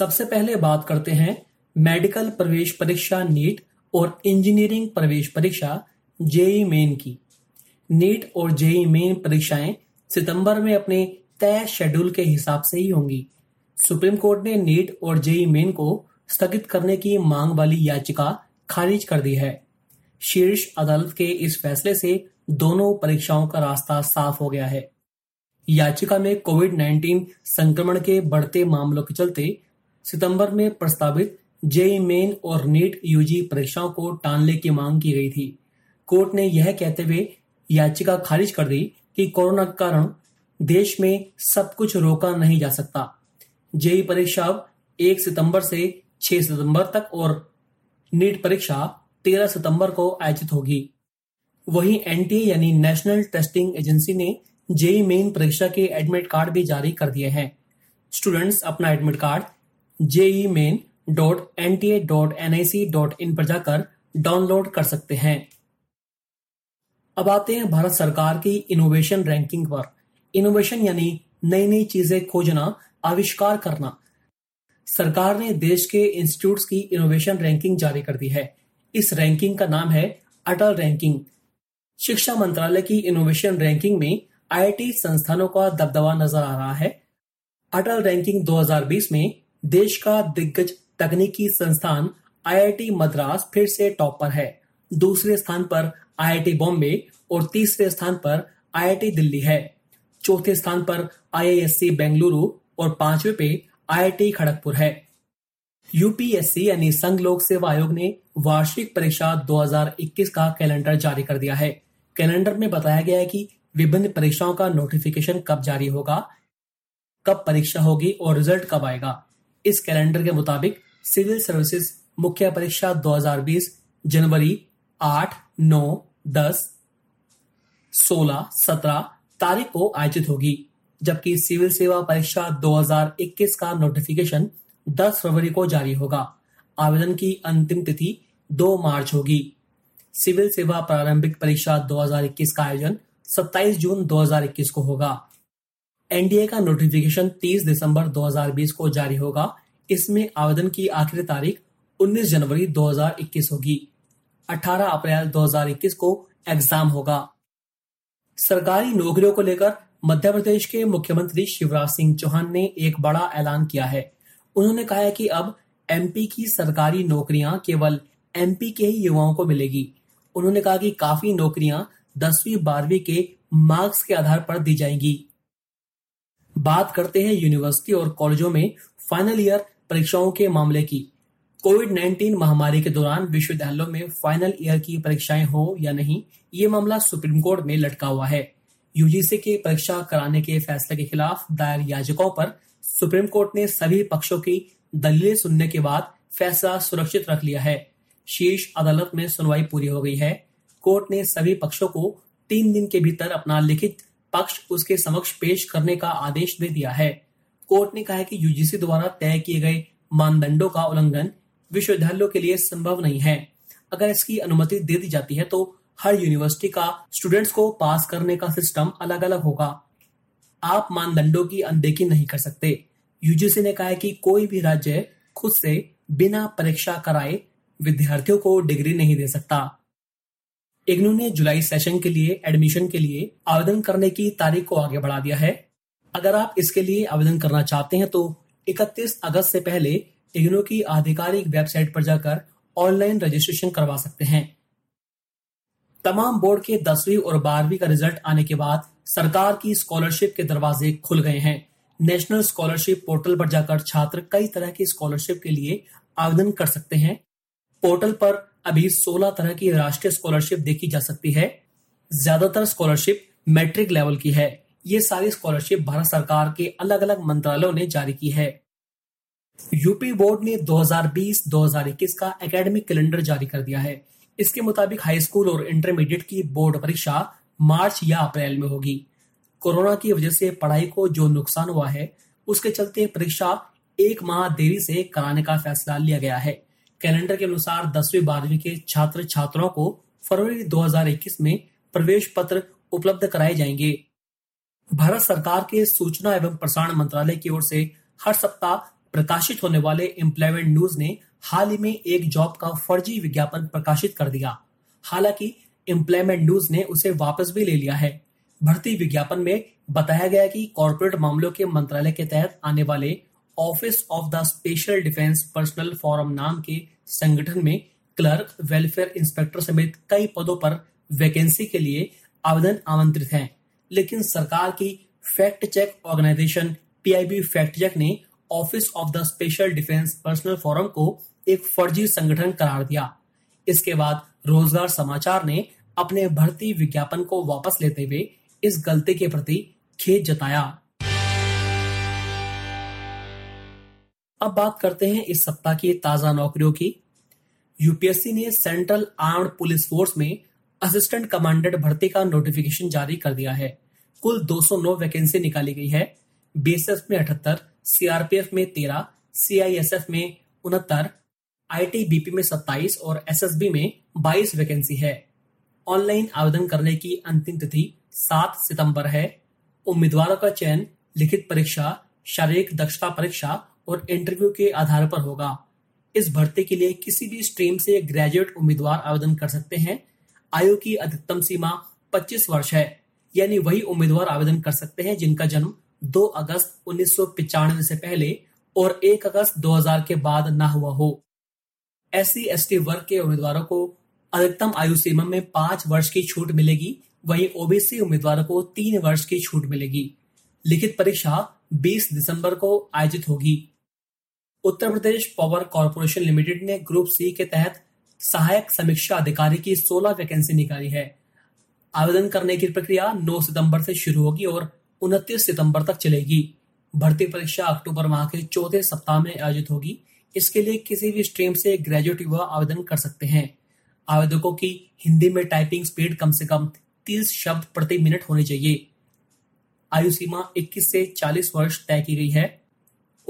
सबसे पहले बात करते हैं मेडिकल प्रवेश परीक्षा नीट और इंजीनियरिंग प्रवेश परीक्षा जेई मेन की। नीट और जेई मेन परीक्षाएँ सितंबर में अपने तय शेड्यूल के हिसाब से ही होंगी। सुप्रीम कोर्ट ने नीट और जेई मेन को स्थगित करने की मांग वाली याचिका खारिज कर दी है। शीर्ष अदालत के इस फैसले से दोनों परीक्षाओं का रास्ता साफ़ हो गया है। याचिका में कोविड 19 संक्रमण के बढ़ते मामलों के चलते सितंबर में प्रस्तावित जेई मेन और नीट यूजी परीक्षाओं को टालने की मांग की गई थी। कोर्ट ने यह कहते हुए याचिका खारिज कर दी कि कोरोना के कारण देश में सब कुछ रोका नहीं जा सकता। जेई परीक्षा एक सितंबर से 6 सितंबर तक और नीट परीक्षा 13 सितंबर को आयोजित होगी। वहीं एनटीए यानी नेशनल टेस्टिंग एजेंसी ने जेई मेन परीक्षा के एडमिट कार्ड भी जारी कर दिए हैं। स्टूडेंट्स, अपना admit card JEE main dot N T A dot N I C dot in पर जाकर डाउनलोड कर सकते हैं। अब आते हैं भारत सरकार की इनोवेशन रैंकिंग पर। इनोवेशन यानी नई नई चीज़ें खोजना, आविष्कार करना। सरकार ने देश के इंस्टीट्यूट्स की इनोवेशन रैंकिंग जारी कर दी है। इस रैंकिंग का नाम है अटल रैंकिंग शिक्षा मंत्रालय की इनोवेशन रैंकिंग में आईआईटी संस्थानों का दबदबा नज़र आ रहा है। अटल रैंकिंग 2020 में देश का दिग्गज तकनीकी संस्थान आईआईटी मद्रास फिर से टॉप पर है। दूसरे स्थान पर आईआईटी बॉम्बे और तीसरे स्थान पर आईआईटी दिल्ली है। चौथे स्थान पर आईआईएससी बेंगलुरु और पांचवे पे आईआईटी खड़गपुर है। यूपीएससी यानी संघ लोक सेवा आयोग ने वार्षिक परीक्षा 2021 का कैलेंडर जारी कर दिया है। कैलेंडर में बताया गया है कि विभिन्न परीक्षाओं का नोटिफिकेशन कब जारी होगा, कब परीक्षा होगी और रिज़ल्ट कब आएगा। इस कैलेंडर के मुताबिक सिविल सर्विसेज़ मुख्य परीक्षा 2020 जनवरी 8, 9, 10, 16, 17 तारीख को आयोजित होगी जबकि सिविल सेवा परीक्षा 2021 का नोटिफिकेशन 10 फरवरी को जारी होगा। आवेदन की अंतिम तिथि 2 मार्च होगी। सिविल सेवा प्रारंभिक परीक्षा 2021 का आयोजन 27 जून 2021 को होगा। एनडीए का नोटिफिकेशन 30 दिसंबर 2020 को जारी होगा। इसमें आवेदन की आखिरी तारीख 19 जनवरी 2021 होगी। 18 अप्रैल 2021 को एग्ज़ाम होगा। सरकारी नौकरियों को लेकर मध्य प्रदेश के मुख्यमंत्री शिवराज सिंह चौहान ने एक बड़ा ऐलान किया है। उन्होंने कहा है कि अब एमपी की सरकारी नौकरियाँ केवल एमपी के ही युवाओं को मिलेगी। उन्होंने कहा कि काफ़ी नौकरियाँ दसवीं बारहवीं के मार्क्स के आधार पर दी जाएँगी। बात करते हैं यूनिवर्सिटी और कॉलेजों में फाइनल ईयर परीक्षाओं के मामले की। कोविड 19 महामारी के दौरान विश्वविद्यालयों में फाइनल ईयर की परीक्षाएँ हो या नहीं, ये मामला सुप्रीम कोर्ट में लटका हुआ है। यूजीसी की परीक्षा कराने के फैसले के खिलाफ दायर याचिकाओं पर सुप्रीम कोर्ट ने सभी पक्षों की दलीलें सुनने के बाद फैसला सुरक्षित रख लिया है। शीर्ष अदालत में सुनवाई पूरी हो गई है। कोर्ट ने सभी पक्षों को तीन दिन के भीतर अपना लिखित पक्ष उसके समक्ष पेश करने का आदेश दे दिया है। कोर्ट ने कहा है कि यूजीसी द्वारा तय किए गए मानदंडों का उल्लंघन विश्वविद्यालयों के लिए संभव नहीं है। अगर इसकी अनुमति दे दी जाती है तो हर यूनिवर्सिटी का स्टूडेंट्स को पास करने का सिस्टम अलग अलग होगा। आप मानदंडों की अनदेखी नहीं कर सकते। यूजीसी ने कहा है कि कोई भी राज्य खुद से बिना परीक्षा कराए विद्यार्थियों को डिग्री नहीं दे सकता। इग्नू ने जुलाई सेशन के लिए एडमिशन के लिए आवेदन करने की तारीख को आगे बढ़ा दिया है। अगर आप इसके लिए आवेदन करना चाहते हैं तो 31 अगस्त से पहले इग्नू की आधिकारिक वेबसाइट पर जाकर ऑनलाइन रजिस्ट्रेशन करवा सकते हैं। तमाम बोर्ड के दसवीं और बारहवीं का रिज़ल्ट आने के बाद सरकार की स्कॉलरशिप के दरवाजे खुल गए हैं। नेशनल स्कॉलरशिप पोर्टल पर जाकर छात्र कई तरह की स्कॉलरशिप के लिए आवेदन कर सकते हैं। पोर्टल पर अभी 16 तरह की राष्ट्रीय स्कॉलरशिप देखी जा सकती है। ज़्यादातर स्कॉलरशिप मैट्रिक लेवल की है। ये सारी स्कॉलरशिप भारत सरकार के अलग अलग मंत्रालयों ने जारी की है। यूपी बोर्ड ने 2020-2021 का एकेडमिक कैलेंडर जारी कर दिया है। इसके मुताबिक हाई स्कूल और इंटरमीडिएट की बोर्ड परीक्षा मार्च या अप्रैल में होगी। कोरोना की वजह से पढ़ाई को जो नुकसान हुआ है, उसके चलते परीक्षा एक माह देरी से कराने का फैसला लिया गया है। कैलेंडर के अनुसार दसवीं, बारहवीं के छात्र छात्राओं को फरवरी 2021 में प्रवेश पत्र उपलब्ध कराए जाएँगे। भारत सरकार के सूचना एवं प्रसारण मंत्रालय की ओर से हर सप्ताह प्रकाशित होने वाले एम्प्लॉयमेंट न्यूज़ ने हाल ही में एक जॉब का फर्जी विज्ञापन प्रकाशित कर दिया। हालाँकि एम्प्लॉयमेंट न्यूज़ ने उसे वापस भी ले लिया है। भर्ती विज्ञापन में बताया गया कि कॉरपोरेट मामलों के मंत्रालय के तहत आने वाले office of the special defence personnel forum नाम के संगठन में क्लर्क, वेलफेयर इंस्पेक्टर समेत कई पदों पर वैकेंसी के लिए आवेदन आमंत्रित हैं। लेकिन सरकार की fact check organisation PIB fact check ने office of the special defence personnel forum को एक फर्जी संगठन करार दिया। इसके बाद रोज़गार समाचार ने अपने भर्ती विज्ञापन को वापस लेते हुए इस गलती के प्रति खेद जताया। अब बात करते हैं इस सप्ताह की ताज़ा नौकरियों की। यूपीएससी ने सेंट्रल आर्म्ड पुलिस फोर्स में असिस्टेंट कमांडेंट भर्ती का नोटिफिकेशन जारी कर दिया है। कुल 209 वैकेंसी निकाली गई है। बीएसएफ में अठहत्तर सीआरपीएफ में तेरह सीआईएसएफ में उनहत्तर आईटीबीपी में 27 और एसएसबी में 22 वैकेंसी है। ऑनलाइन आवेदन करने की अंतिम तिथि 7 सितंबर है। उम्मीदवारों का चयन, लिखित परीक्षा, शारीरिक दक्षता परीक्षा और इंटरव्यू के आधार पर होगा। इस भर्ती के लिए किसी भी स्ट्रीम से ग्रेजुएट उम्मीदवार आवेदन कर सकते हैं। आयु की अधिकतम सीमा 25 वर्ष है, यानी वही उम्मीदवार आवेदन कर सकते हैं जिनका जन्म 2 अगस्त उन्नीस से पहले और 1 अगस्त 2000 के बाद न हुआ हो। एस सी वर्ग के उम्मीदवारों को अधिकतम आयु सीमा में पाँच वर्ष की छूट मिलेगी। वहीं ओबीसी उम्मीदवारों को तीन वर्ष की छूट मिलेगी। लिखित परीक्षा 20 दिसंबर को आयोजित होगी। Uttar Pradesh power corporation limited ने ग्रुप सी के तहत सहायक समीक्षा अधिकारी की 16 वैकेंसी निकाली है। आवेदन करने की प्रक्रिया 9 सितंबर से शुरू होगी और 29 सितंबर तक चलेगी। भर्ती परीक्षा अक्टूबर माह के चौथे सप्ताह में आयोजित होगी। इसके लिए किसी भी स्ट्रीम से ग्रेजुएट युवा आवेदन कर सकते हैं। आवेदकों की हिंदी में टाइपिंग स्पीड कम से कम 30 शब्द प्रति मिनट होनी चाहिए। आयु सीमा 21 से 40 वर्ष तय की गई है।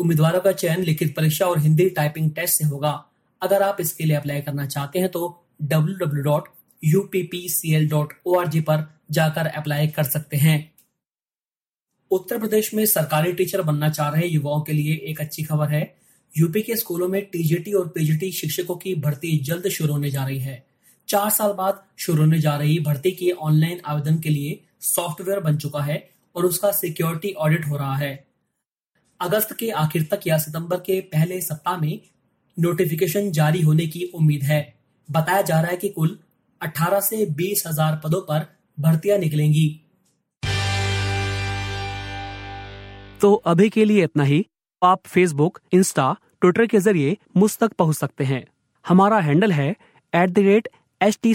उम्मीदवारों का चयन लिखित परीक्षा और हिंदी टाइपिंग टेस्ट से होगा। अगर आप इसके लिए अप्लाई करना चाहते हैं तो www.uppcl.org पर जाकर अप्लाई कर सकते हैं। उत्तर प्रदेश में सरकारी टीचर बनना चाह रहे युवाओं के लिए एक अच्छी खबर है। यूपी के स्कूलों में टीजीटी और पीजीटी शिक्षकों की भर्ती जल्द शुरू होने जा रही है। चार साल बाद शुरू होने जा रही भर्ती के ऑनलाइन आवेदन के लिए सॉफ्टवेयर बन चुका है और उसका सिक्योरिटी ऑडिट हो रहा है। अगस्त के आखिर तक या सितंबर के पहले सप्ताह में नोटिफिकेशन जारी होने की उम्मीद है। बताया जा रहा है कि कुल 18 से बीस हज़ार पदों पर भर्तियाँ निकलेंगी। तो अभी के लिए इतना ही। आप फेसबुक इंस्टा ट्विटर के ज़रिए मुझ तक पहुँच सकते हैं। हमारा हैंडल है at the rate H T